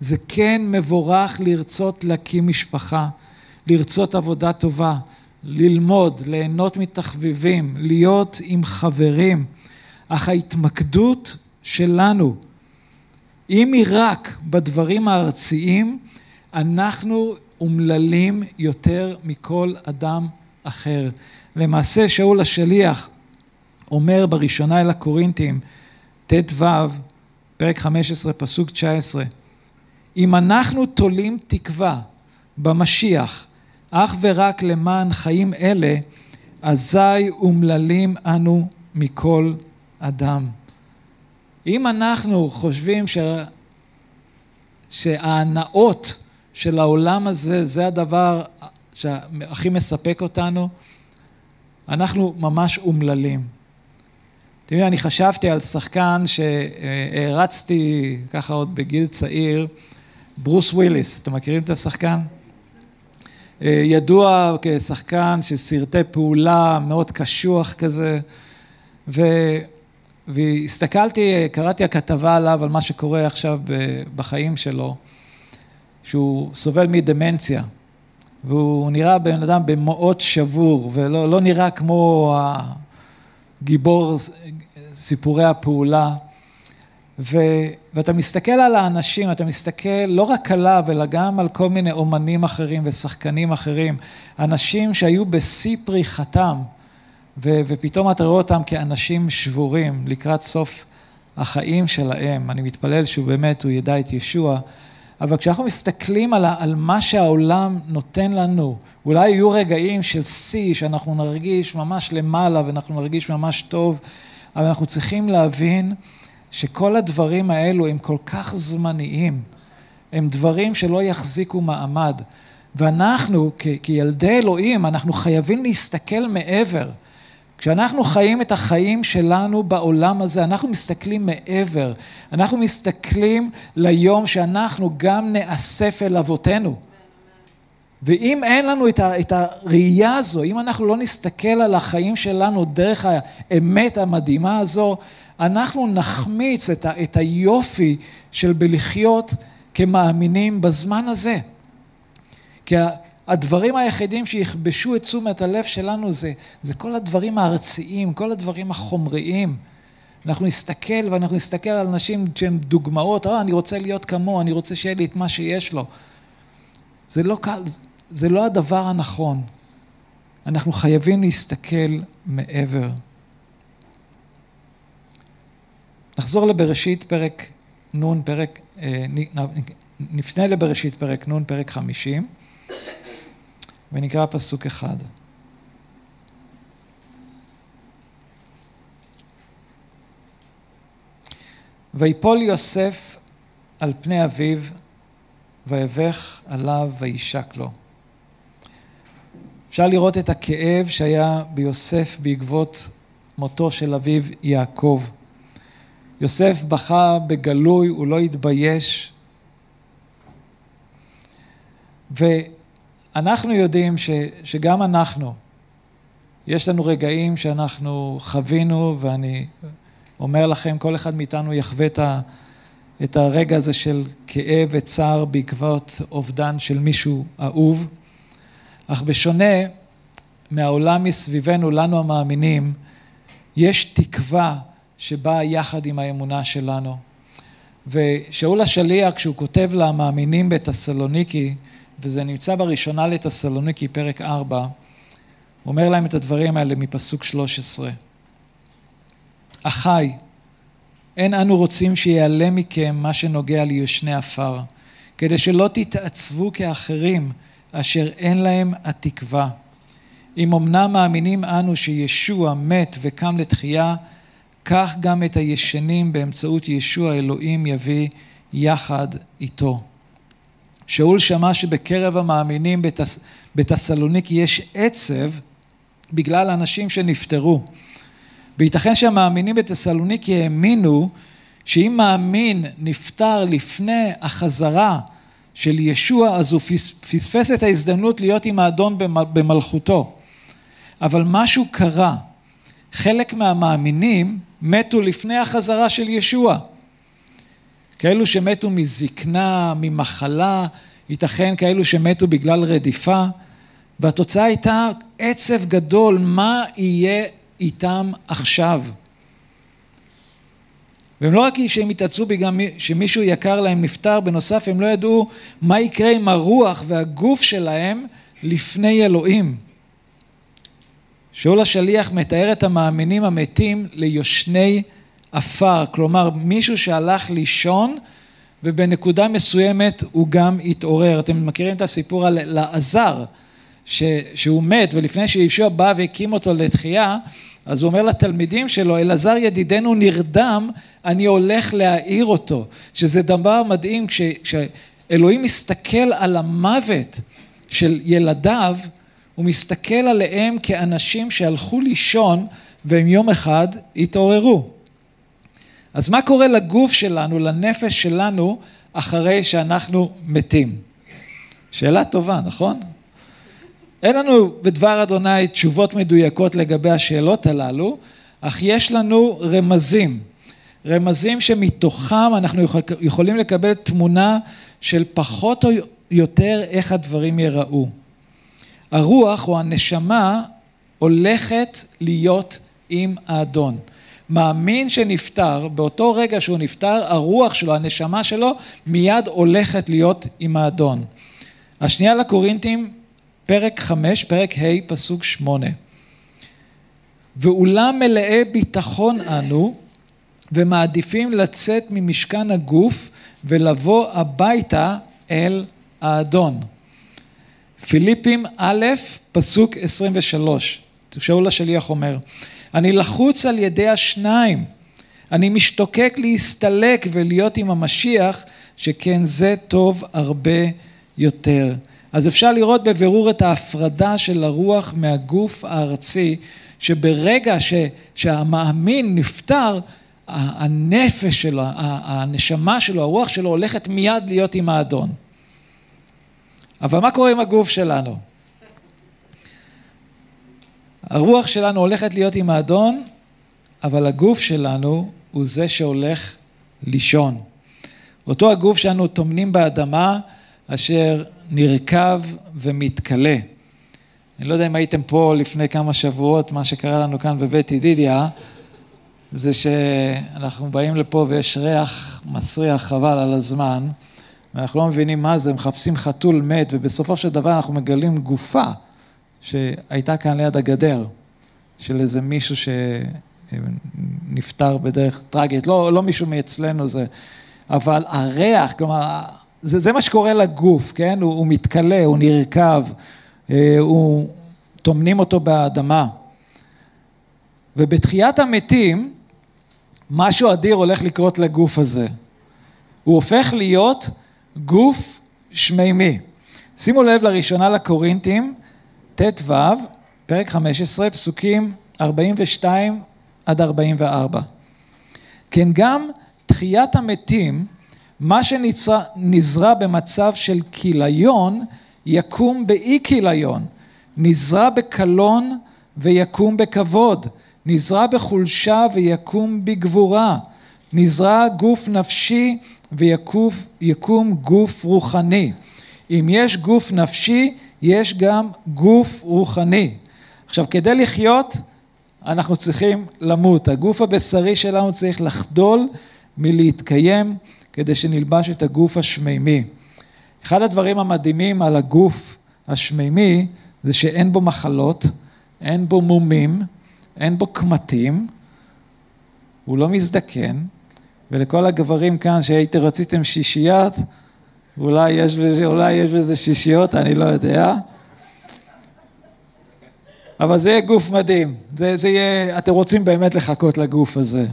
Speaker 2: זה כן מבורך לרצות להקים משפחה, לרצות עבודה טובה, ללמוד, ליהנות מתחביבים, להיות עם חברים, אך ההתמקדות שלנו, אם היא רק בדברים הארציים, אנחנו אומללים יותר מכל אדם אחר. למעשה שאול השליח אומר בראשונה אל הקורינתים, ט"ו, פרק 15, פסוק 19, אם אנחנו תולים תקווה במשיח אך ורק למען חיים אלה, אזי אומללים אנו מכל אדם. אם אנחנו חושבים ש... שההנאות של העולם הזה, זה הדבר שהכי מספק אותנו, אנחנו ממש אומללים. אתם יודעים, אני חשבתי על שחקן שהערצתי ככה עוד בגיל צעיר, ברוס וויליס, אתם מכירים את השחקן? ידוע כשחקן של סרטי פעולה, מאוד קשוח כזה, ו... והסתכלתי, קראתי הכתבה עליו, על מה שקורה עכשיו בחיים שלו, שהוא סובל מדמנציה. והוא נראה בן אדם במאוד שבור, ולא לא נראה כמו הגיבור סיפורי הפעולה. ו, ואתה מסתכל על האנשים, אתה מסתכל לא רק עליו, אלא גם על כל מיני אומנים אחרים ושחקנים אחרים, אנשים שהיו בשיא פריחתם, ו, ופתאום אתה רואה אותם כאנשים שבורים לקראת סוף החיים שלהם. אני מתפלל שהוא באמת, הוא ידע את ישוע. אבל כשאנחנו מסתכלים על, על מה שהעולם נותן לנו, אולי יהיו רגעים של שיא, שאנחנו נרגיש ממש למעלה ואנחנו נרגיש ממש טוב, אבל אנחנו צריכים להבין שכל הדברים האלו הם כל כך זמניים, הם דברים שלא יחזיקו מעמד. ואנחנו, כ- כילדי אלוהים, אנחנו חייבים להסתכל מעבר. כשאנחנו חיים את החיים שלנו בעולם הזה, אנחנו מסתכלים מעבר, אנחנו מסתכלים ליום שאנחנו גם נאסף אל אבותינו. ואם אין לנו את, ה, את הראייה הזו, אם אנחנו לא נסתכל על החיים שלנו דרך האמת המדהימה הזו, אנחנו נחמיץ את, ה, את היופי של בלחיות כמאמינים בזמן הזה. כי הדברים היחידים שיכבשו את תשומת הלב שלנו זה, זה כל הדברים הארציים, כל הדברים החומריים. אנחנו נסתכל ואנחנו נסתכל על אנשים שהם דוגמאות, אה, אני רוצה להיות כמוהו, אני רוצה שיהיה לי את מה שיש לו. זה לא זה לא הדבר הנכון. אנחנו חייבים להסתכל מעבר. נחזור לבראשית פרק נ', פרק, אה, נפנה לבראשית פרק נ', פרק חמישים, ונקרא פסוק אחד. ויפול יוסף על פני אביו, ויבך עליו וישק לו. אפשר לראות את הכאב שהיה ביוסף בעקבות מותו של אביו יעקב. יוסף בכה בגלוי, הוא לא התבייש. ואנחנו יודעים ש, שגם אנחנו, יש לנו רגעים שאנחנו חווינו, ואני אומר לכם, כל אחד מאיתנו יחווה את, ה, את הרגע הזה של כאב וצער בעקבות אובדן של מישהו אהוב. אך בשונה מהעולם מסביבנו, לנו המאמינים, יש תקווה שבאה יחד עם האמונה שלנו. ושאול השליח, כשהוא כותב למאמינים בתסלוניקי, וזה נמצא בראשונה לתסלוניקי, פרק 4, הוא אומר להם את הדברים האלה מפסוק 13. אחי, אין אנו רוצים שיעלה מכם מה שנוגע ליושני עפר, כדי שלא תתעצבו כאחרים, אשר אין להם התקווה. אם אמנם מאמינים אנו שישוע מת וקם לתחייה, כך גם את הישנים באמצעות ישוע אלוהים יביא יחד איתו. שאול שמע שבקרב המאמינים בתס... בתסלוניקי יש עצב בגלל אנשים שנפטרו. וייתכן שהמאמינים בתסלוניקי האמינו שאם מאמין נפטר לפני החזרה של ישוע, אז הוא פספס את ההזדמנות להיות עם האדון במלכותו. אבל משהו קרה. חלק מהמאמינים מתו לפני החזרה של ישוע. כאלו שמתו מזקנה, ממחלה, ייתכן כאלו שמתו בגלל רדיפה, והתוצאה הייתה עצב גדול, מה יהיה איתם עכשיו? והם לא רק שהם התעצבו בגלל שמישהו יקר להם נפטר, בנוסף הם לא ידעו מה יקרה עם הרוח והגוף שלהם לפני אלוהים. שאול השליח מתאר את המאמינים המתים ליושני עפר, כלומר מישהו שהלך לישון ובנקודה מסוימת הוא גם התעורר. אתם מכירים את הסיפור על לעזר, שהוא מת ולפני שישוע בא והקים אותו לתחייה, אז הוא אומר לתלמידים שלו, אלעזר ידידנו נרדם, אני הולך להעיר אותו. שזה דבר מדהים, כשאלוהים מסתכל על המוות של ילדיו, הוא מסתכל עליהם כאנשים שהלכו לישון והם יום אחד התעוררו. אז מה קורה לגוף שלנו, לנפש שלנו, אחרי שאנחנו מתים? שאלה טובה, נכון? אין לנו בדבר אדוני תשובות מדויקות לגבי השאלות הללו, אך יש לנו רמזים. רמזים שמתוכם אנחנו יכולים לקבל תמונה של פחות או יותר איך הדברים ייראו. הרוח או הנשמה הולכת להיות עם האדון. מאמין שנפטר, באותו רגע שהוא נפטר, הרוח שלו, הנשמה שלו, מיד הולכת להיות עם האדון. השנייה לקורינתים, פרק חמש, פרק ה', פסוק שמונה. ואולם מלאי ביטחון אנו, ומעדיפים לצאת ממשכן הגוף ולבוא הביתה אל האדון. פיליפים א', פסוק 23, שאול השליח אומר, אני לחוץ על ידי השניים, אני משתוקק להסתלק ולהיות עם המשיח, שכן זה טוב הרבה יותר. אז אפשר לראות בבירור את ההפרדה של הרוח מהגוף הארצי, שברגע ש, שהמאמין נפטר, הנפש שלו, הנשמה שלו, הרוח שלו הולכת מיד להיות עם האדון.
Speaker 1: אבל מה קורה עם הגוף שלנו? הרוח שלנו הולכת להיות עם האדון, אבל הגוף שלנו הוא זה שהולך לישון. אותו הגוף שאנו טומנים באדמה, אשר נרקב ומתכלה. אני לא יודע אם הייתם פה לפני כמה שבועות, מה שקרה לנו כאן בבית ידידיה, זה שאנחנו באים לפה ויש ריח מסריח חבל על הזמן, ואנחנו לא מבינים מה זה, מחפשים חתול מת, ובסופו של דבר אנחנו מגלים גופה שהייתה כאן ליד הגדר, של איזה מישהו שנפטר בדרך טרגית, לא, לא מישהו מאצלנו זה, אבל הריח, כלומר, זה, זה מה שקורה לגוף, כן? הוא, הוא מתכלה, הוא נרקב, אה, הוא, טומנים אותו באדמה. ובתחיית המתים, משהו אדיר הולך לקרות לגוף הזה. הוא הופך להיות גוף שמימי. שימו לב לראשונה לקורינתים, ט"ו, פרק 15, פסוקים 42 עד 44. כן גם תחיית המתים, מה שנזרע במצב של כיליון, יקום באי כיליון. נזרע בקלון ויקום בכבוד. נזרע בחולשה ויקום בגבורה. נזרע גוף נפשי ויקום גוף רוחני. אם יש גוף נפשי, יש גם גוף רוחני. עכשיו, כדי לחיות, אנחנו צריכים למות. הגוף הבשרי שלנו צריך לחדול מלהתקיים כדי שנלבש את הגוף השמימי. אחד הדברים המדהימים על הגוף השמימי זה שאין בו מחלות, אין בו מומים, אין בו קמטים, הוא לא מזדקן, ולכל הגברים כאן שהייתם רציתם שישיות, אולי יש בזה, אולי יש בזה שישיות, אני לא יודע. אבל זה יהיה גוף מדהים, זה, זה יהיה, אתם רוצים באמת לחכות לגוף הזה.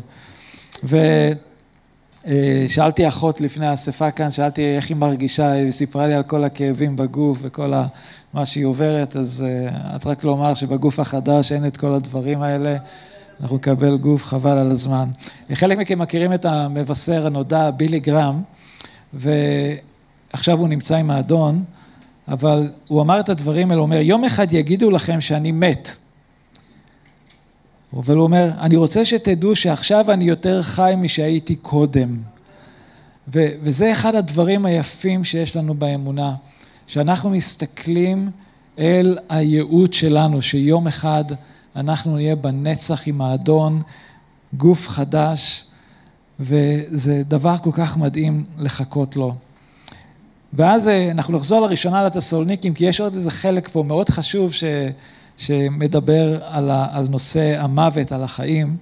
Speaker 1: ושאלתי אחות לפני האספה כאן, שאלתי איך היא מרגישה, היא סיפרה לי על כל הכאבים בגוף וכל ה, מה שהיא עוברת, אז uh, את רק לומר שבגוף החדש אין את כל הדברים האלה, אנחנו נקבל גוף חבל על הזמן. חלק מכם מכירים את המבשר הנודע בילי גרם, ועכשיו הוא נמצא עם האדון, אבל הוא אמר את הדברים האלה, הוא אומר, יום אחד יגידו לכם שאני מת. אבל הוא אומר, אני רוצה שתדעו שעכשיו אני יותר חי משהייתי קודם. ו- וזה אחד הדברים היפים שיש לנו באמונה. שאנחנו מסתכלים אל הייעוד שלנו, שיום אחד אנחנו נהיה בנצח עם האדון, גוף חדש, וזה דבר כל כך מדהים לחכות לו. ואז אה, אנחנו נחזור לראשונה לתסלוניקים, כי יש עוד איזה חלק פה מאוד חשוב ש, שמדבר על, ה, על נושא המוות, על החיים.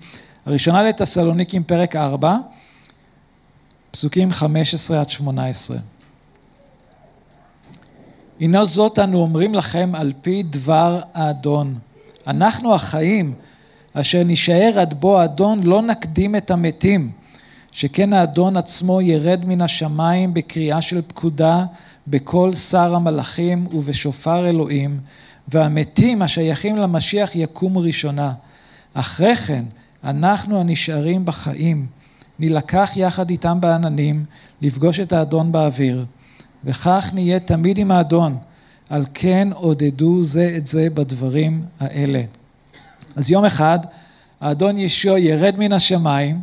Speaker 1: הראשונה לתסלוניקים, פרק 4, פסוקים 15 עד 18. הנה זאת אנו אומרים לכם על פי דבר האדון. אנחנו החיים, אשר נישאר עד בוא האדון, לא נקדים את המתים, שכן האדון עצמו ירד מן השמיים בקריאה של פקודה, בקול שר המלאכים ובשופר אלוהים, והמתים השייכים למשיח יקומו ראשונה. אחרי כן, אנחנו הנשארים בחיים, נילקח יחד איתם בעננים, לפגוש את האדון באוויר. וכך נהיה תמיד עם האדון, על כן עודדו זה את זה בדברים האלה. אז יום אחד האדון ישוע ירד מן השמיים,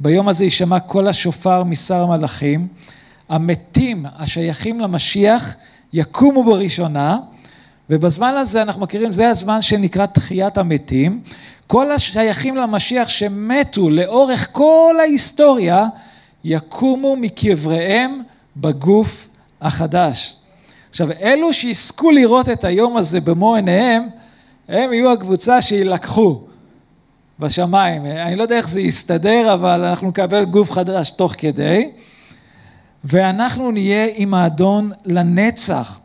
Speaker 1: ביום הזה יישמע קול השופר משר המלאכים, המתים השייכים למשיח יקומו בראשונה, ובזמן הזה אנחנו מכירים, זה הזמן שנקרא תחיית המתים, כל השייכים למשיח שמתו לאורך כל ההיסטוריה, יקומו מקבריהם בגוף החדש. עכשיו, אלו שיזכו לראות את היום הזה במו עיניהם, הם יהיו הקבוצה שיילקחו בשמיים. אני לא יודע איך זה יסתדר, אבל אנחנו נקבל גוף חדש תוך כדי, ואנחנו נהיה עם האדון לנצח.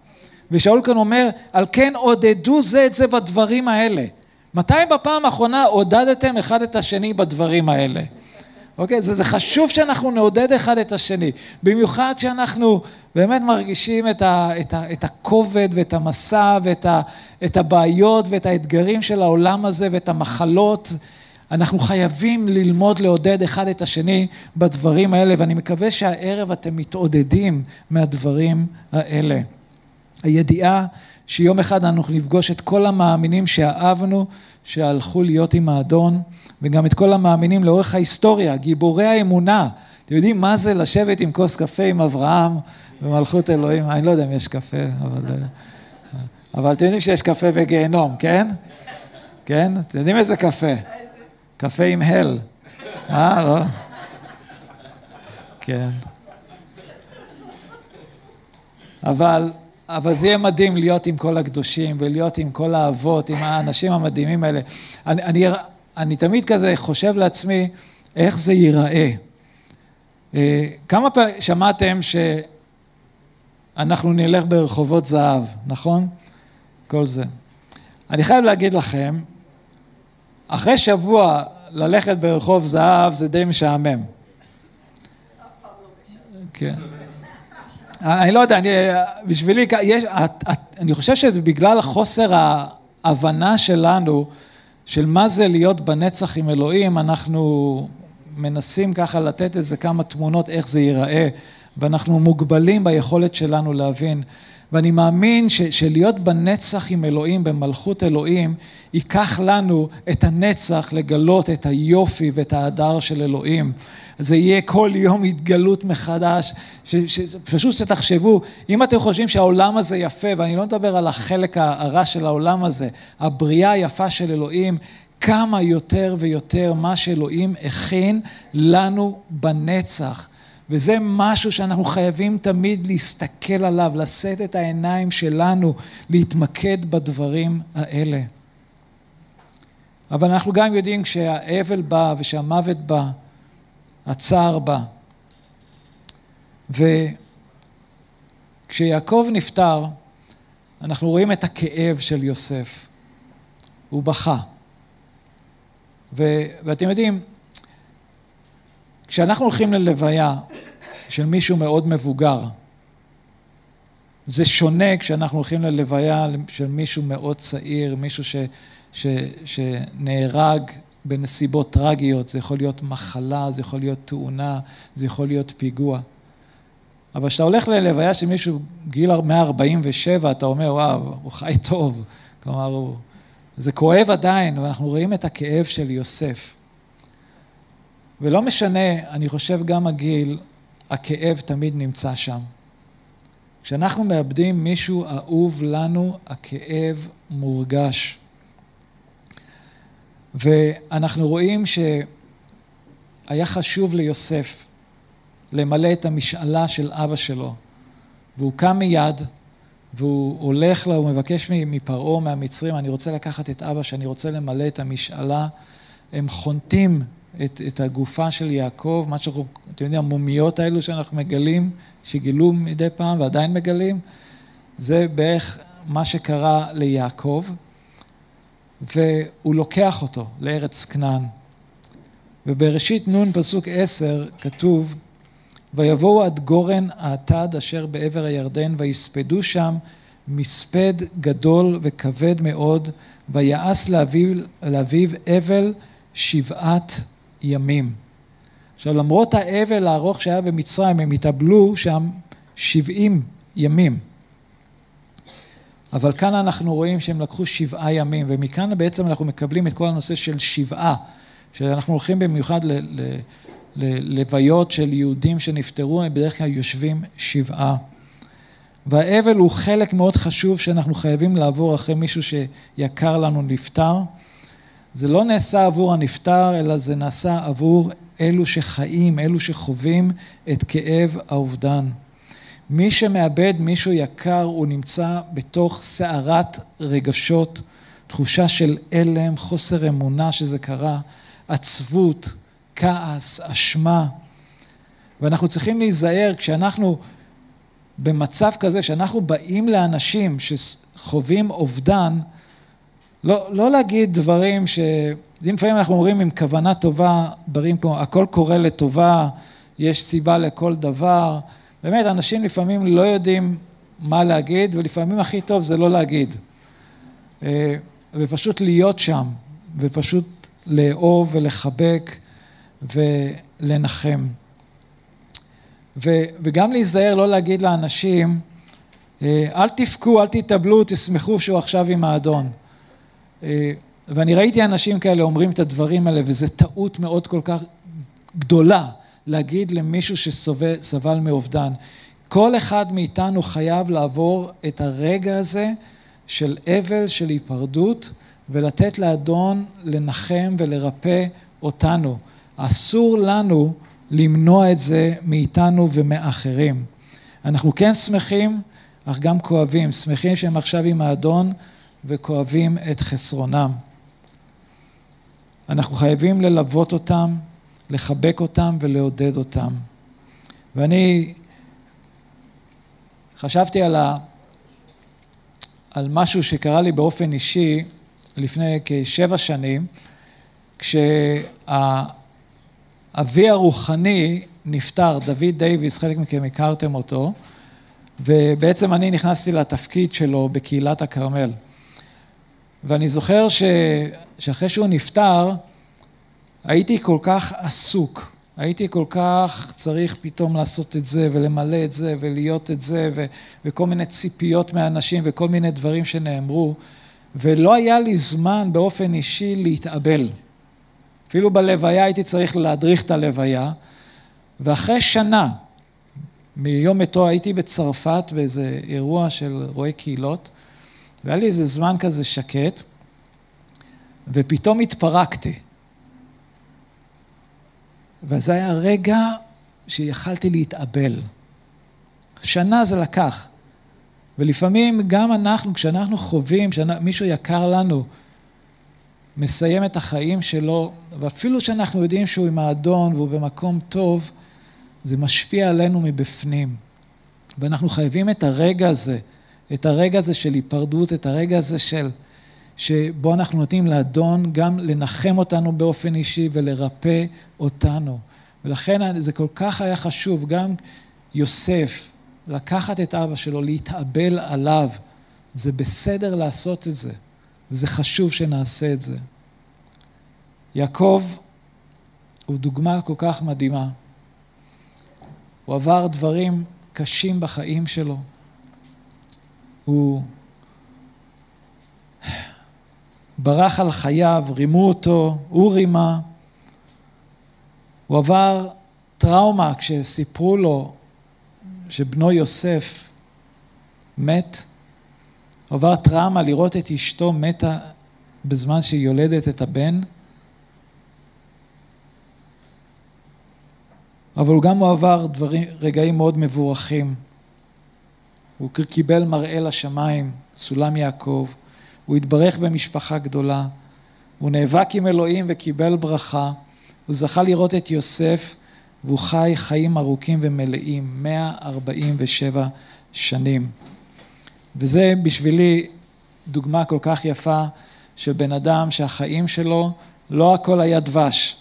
Speaker 1: ושאול כאן אומר, על כן עודדו זה את זה בדברים האלה. מתי בפעם האחרונה עודדתם אחד את השני בדברים האלה? אוקיי? זה, זה חשוב שאנחנו נעודד אחד את השני, במיוחד שאנחנו באמת מרגישים את, ה, את, ה, את הכובד ואת המסע ואת ה, את הבעיות ואת האתגרים של העולם הזה ואת המחלות. אנחנו חייבים ללמוד לעודד אחד את השני בדברים האלה, ואני מקווה שהערב אתם מתעודדים מהדברים האלה.
Speaker 2: הידיעה שיום אחד אנחנו נפגוש את כל המאמינים שאהבנו, שהלכו להיות עם האדון, וגם את כל המאמינים לאורך ההיסטוריה, גיבורי האמונה. אתם יודעים מה זה לשבת עם כוס קפה עם אברהם במלכות אלוהים? אני לא יודע אם יש קפה, אבל... אבל אתם יודעים שיש קפה בגיהנום, כן? כן? אתם יודעים איזה קפה? קפה עם הל. אה, לא? כן. אבל, אבל זה יהיה מדהים להיות עם כל הקדושים ולהיות עם כל האבות, עם האנשים המדהימים האלה. אני, אני, אני תמיד כזה חושב לעצמי איך זה ייראה. אה, כמה פעמים שמעתם שאנחנו נלך ברחובות זהב, נכון? כל זה. אני חייב להגיד לכם, אחרי שבוע ללכת ברחוב זהב זה די משעמם. כן. אני לא יודע, אני, בשבילי, יש, את, את, אני חושב שזה בגלל חוסר ההבנה שלנו של מה זה להיות בנצח עם אלוהים, אנחנו מנסים ככה לתת איזה כמה תמונות איך זה ייראה, ואנחנו מוגבלים ביכולת שלנו להבין. ואני מאמין ש, שלהיות בנצח עם אלוהים, במלכות אלוהים, ייקח לנו את הנצח לגלות את היופי ואת ההדר של אלוהים. זה יהיה כל יום התגלות מחדש, ש, ש, פשוט שתחשבו, אם אתם חושבים שהעולם הזה יפה, ואני לא מדבר על החלק הרע של העולם הזה, הבריאה היפה של אלוהים, כמה יותר ויותר מה שאלוהים הכין לנו בנצח. וזה משהו שאנחנו חייבים תמיד להסתכל עליו, לשאת את העיניים שלנו, להתמקד בדברים האלה. אבל אנחנו גם יודעים כשהאבל בא ושהמוות בא, הצער בא. וכשיעקב נפטר, אנחנו רואים את הכאב של יוסף. הוא בכה. ו- ואתם יודעים, כשאנחנו הולכים ללוויה של מישהו מאוד מבוגר, זה שונה כשאנחנו הולכים ללוויה של מישהו מאוד צעיר, מישהו ש, ש, שנהרג בנסיבות טרגיות, זה יכול להיות מחלה, זה יכול להיות תאונה, זה יכול להיות פיגוע. אבל כשאתה הולך ללוויה של מישהו גיל 147, אתה אומר, וואו, הוא חי טוב. כלומר, הוא... זה כואב עדיין, ואנחנו רואים את הכאב של יוסף. ולא משנה, אני חושב גם הגיל, הכאב תמיד נמצא שם. כשאנחנו מאבדים מישהו אהוב לנו, הכאב מורגש. ואנחנו רואים שהיה חשוב ליוסף למלא את המשאלה של אבא שלו, והוא קם מיד, והוא הולך לו, הוא מבקש מפרעה, מהמצרים, אני רוצה לקחת את אבא, שאני רוצה למלא את המשאלה. הם חונטים את, את הגופה של יעקב, מה שאנחנו, אתם יודעים, המומיות האלו שאנחנו מגלים, שגילו מדי פעם ועדיין מגלים, זה בערך מה שקרה ליעקב, והוא לוקח אותו לארץ כנען. ובראשית נ' פסוק עשר כתוב, ויבואו עד גורן האטד אשר בעבר הירדן ויספדו שם מספד גדול וכבד מאוד ויעש לאביו אבל שבעת ימים. עכשיו למרות האבל הארוך שהיה במצרים הם התאבלו שם שבעים ימים. אבל כאן אנחנו רואים שהם לקחו שבעה ימים ומכאן בעצם אנחנו מקבלים את כל הנושא של שבעה שאנחנו הולכים במיוחד ללוויות של יהודים שנפטרו, הם בדרך כלל יושבים שבעה. והאבל הוא חלק מאוד חשוב שאנחנו חייבים לעבור אחרי מישהו שיקר לנו נפטר. זה לא נעשה עבור הנפטר, אלא זה נעשה עבור אלו שחיים, אלו שחווים את כאב האובדן. מי שמאבד מישהו יקר, הוא נמצא בתוך סערת רגשות, תחושה של הלם, חוסר אמונה שזה קרה, עצבות, כעס, אשמה. ואנחנו צריכים להיזהר כשאנחנו במצב כזה, שאנחנו באים לאנשים שחווים אובדן, לא, לא להגיד דברים ש... לפעמים אנחנו אומרים עם כוונה טובה, דברים פה, הכל קורה לטובה, יש סיבה לכל דבר. באמת, אנשים לפעמים לא יודעים מה להגיד, ולפעמים הכי טוב זה לא להגיד. אה, ופשוט להיות שם, ופשוט לאהוב ולחבק ולנחם. ו, וגם להיזהר לא להגיד לאנשים, אה, אל תבכו, אל תתאבלו, תשמחו שהוא עכשיו עם האדון. אה, ואני ראיתי אנשים כאלה אומרים את הדברים האלה, וזו טעות מאוד כל כך גדולה להגיד למישהו שסבל מאובדן. כל אחד מאיתנו חייב לעבור את הרגע הזה של אבל, של היפרדות, ולתת לאדון לנחם ולרפא אותנו. אסור לנו למנוע את זה מאיתנו ומאחרים. אנחנו כן שמחים, אך גם כואבים. שמחים שהם עכשיו עם האדון וכואבים את חסרונם. אנחנו חייבים ללוות אותם, לחבק אותם ולעודד אותם. ואני חשבתי על, ה... על משהו שקרה לי באופן אישי לפני כשבע שנים, כשהאבי הרוחני נפטר, דוד דייוויס, חלק מכם הכרתם אותו, ובעצם אני נכנסתי לתפקיד שלו בקהילת הכרמל. ואני זוכר ש... שאחרי שהוא נפטר, הייתי כל כך עסוק, הייתי כל כך צריך פתאום לעשות את זה ולמלא את זה ולהיות את זה ו... וכל מיני ציפיות מאנשים וכל מיני דברים שנאמרו, ולא היה לי זמן באופן אישי להתאבל. אפילו בלוויה הייתי צריך להדריך את הלוויה, ואחרי שנה מיום מתו הייתי בצרפת באיזה אירוע של רואי קהילות, והיה לי איזה זמן כזה שקט, ופתאום התפרקתי. וזה היה רגע שיכלתי להתאבל. שנה זה לקח. ולפעמים גם אנחנו, כשאנחנו חווים, כשמישהו יקר לנו, מסיים את החיים שלו, ואפילו שאנחנו יודעים שהוא עם האדון והוא במקום טוב, זה משפיע עלינו מבפנים. ואנחנו חייבים את הרגע הזה, את הרגע הזה של היפרדות, את הרגע הזה של, שבו אנחנו נותנים לאדון גם לנחם אותנו באופן אישי ולרפא אותנו. ולכן זה כל כך היה חשוב, גם יוסף, לקחת את אבא שלו, להתאבל עליו, זה בסדר לעשות את זה, וזה חשוב שנעשה את זה. יעקב הוא דוגמה כל כך מדהימה. הוא עבר דברים קשים בחיים שלו. הוא ברח על חייו, רימו אותו, הוא רימה. הוא עבר טראומה כשסיפרו לו שבנו יוסף מת. הוא עבר טראומה לראות את אשתו מתה בזמן שהיא יולדת את הבן. אבל הוא גם עבר דברים, רגעים מאוד מבורכים. הוא קיבל מראה לשמיים, סולם יעקב, הוא התברך במשפחה גדולה, הוא נאבק עם אלוהים וקיבל ברכה, הוא זכה לראות את יוסף והוא חי חיים ארוכים ומלאים, 147 שנים. וזה בשבילי דוגמה כל כך יפה של בן אדם שהחיים שלו, לא הכל היה דבש.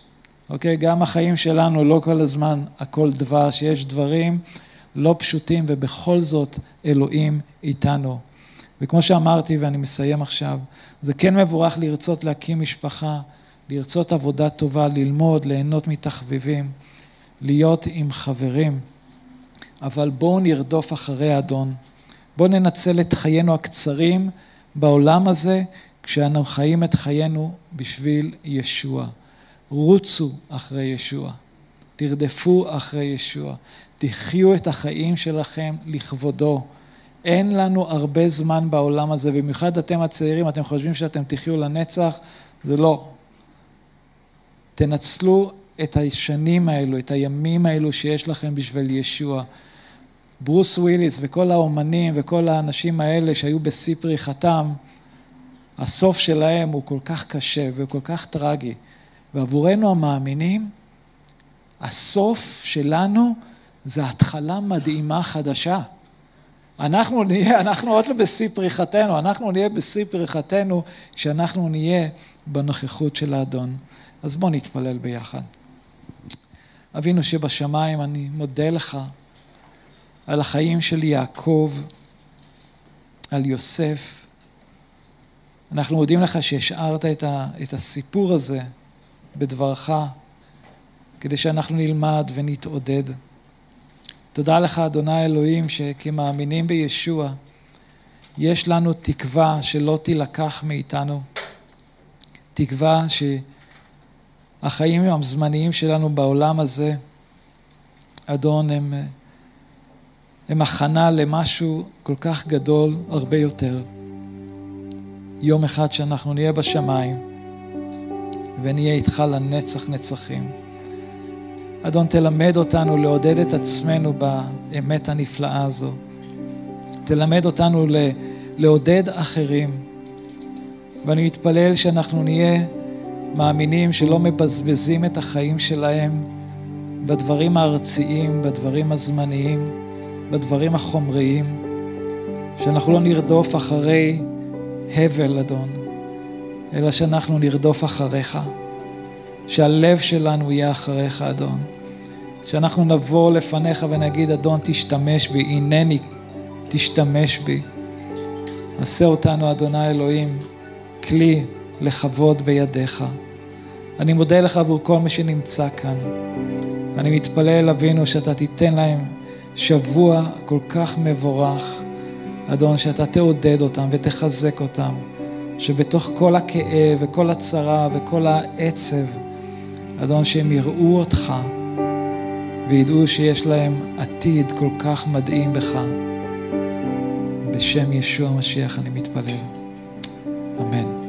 Speaker 2: אוקיי? גם החיים שלנו לא כל הזמן הכל דבש, יש דברים לא פשוטים ובכל זאת אלוהים איתנו. וכמו שאמרתי ואני מסיים עכשיו, זה כן מבורך לרצות להקים משפחה, לרצות עבודה טובה, ללמוד, ליהנות מתחביבים, להיות עם חברים, אבל בואו נרדוף אחרי האדון. בואו ננצל את חיינו הקצרים בעולם הזה, כשאנו חיים את חיינו בשביל ישוע. רוצו אחרי ישוע, תרדפו אחרי ישוע, תחיו את החיים שלכם לכבודו. אין לנו הרבה זמן בעולם הזה, במיוחד אתם הצעירים, אתם חושבים שאתם תחיו לנצח, זה לא. תנצלו את השנים האלו, את הימים האלו שיש לכם בשביל ישוע. ברוס וויליס וכל האומנים וכל האנשים האלה שהיו בשיא פריחתם, הסוף שלהם הוא כל כך קשה וכל כך טרגי. ועבורנו המאמינים, הסוף שלנו זה התחלה מדהימה חדשה. אנחנו נהיה, אנחנו עוד לא בשיא פריחתנו, אנחנו נהיה בשיא פריחתנו כשאנחנו נהיה בנוכחות של האדון. אז בואו נתפלל ביחד. אבינו שבשמיים, אני מודה לך על החיים של יעקב, על יוסף. אנחנו מודים לך שהשארת את, ה, את הסיפור הזה בדברך, כדי שאנחנו נלמד ונתעודד. תודה לך, אדוני אלוהים, שכמאמינים בישוע,
Speaker 1: יש לנו תקווה שלא תילקח מאיתנו, תקווה שהחיים הזמניים שלנו בעולם הזה, אדון, הם, הם הכנה למשהו כל כך גדול הרבה יותר. יום אחד שאנחנו נהיה בשמיים ונהיה איתך לנצח נצחים. אדון, תלמד אותנו לעודד את עצמנו באמת הנפלאה הזו. תלמד אותנו לעודד אחרים. ואני מתפלל שאנחנו נהיה מאמינים שלא מבזבזים את החיים שלהם בדברים הארציים, בדברים הזמניים, בדברים החומריים, שאנחנו לא נרדוף אחרי הבל, אדון, אלא שאנחנו נרדוף אחריך. שהלב שלנו יהיה אחריך, אדון. שאנחנו נבוא לפניך ונגיד, אדון, תשתמש בי, הנני, תשתמש בי. עשה אותנו, אדוני אלוהים, כלי לכבוד בידיך. אני מודה לך עבור כל מי שנמצא כאן. אני מתפלל, אבינו, שאתה תיתן להם שבוע כל כך מבורך. אדון, שאתה תעודד אותם ותחזק אותם, שבתוך כל הכאב וכל הצרה וכל העצב, אדון, שהם יראו אותך וידעו שיש להם עתיד כל כך מדהים בך. בשם ישוע המשיח אני מתפלל. אמן.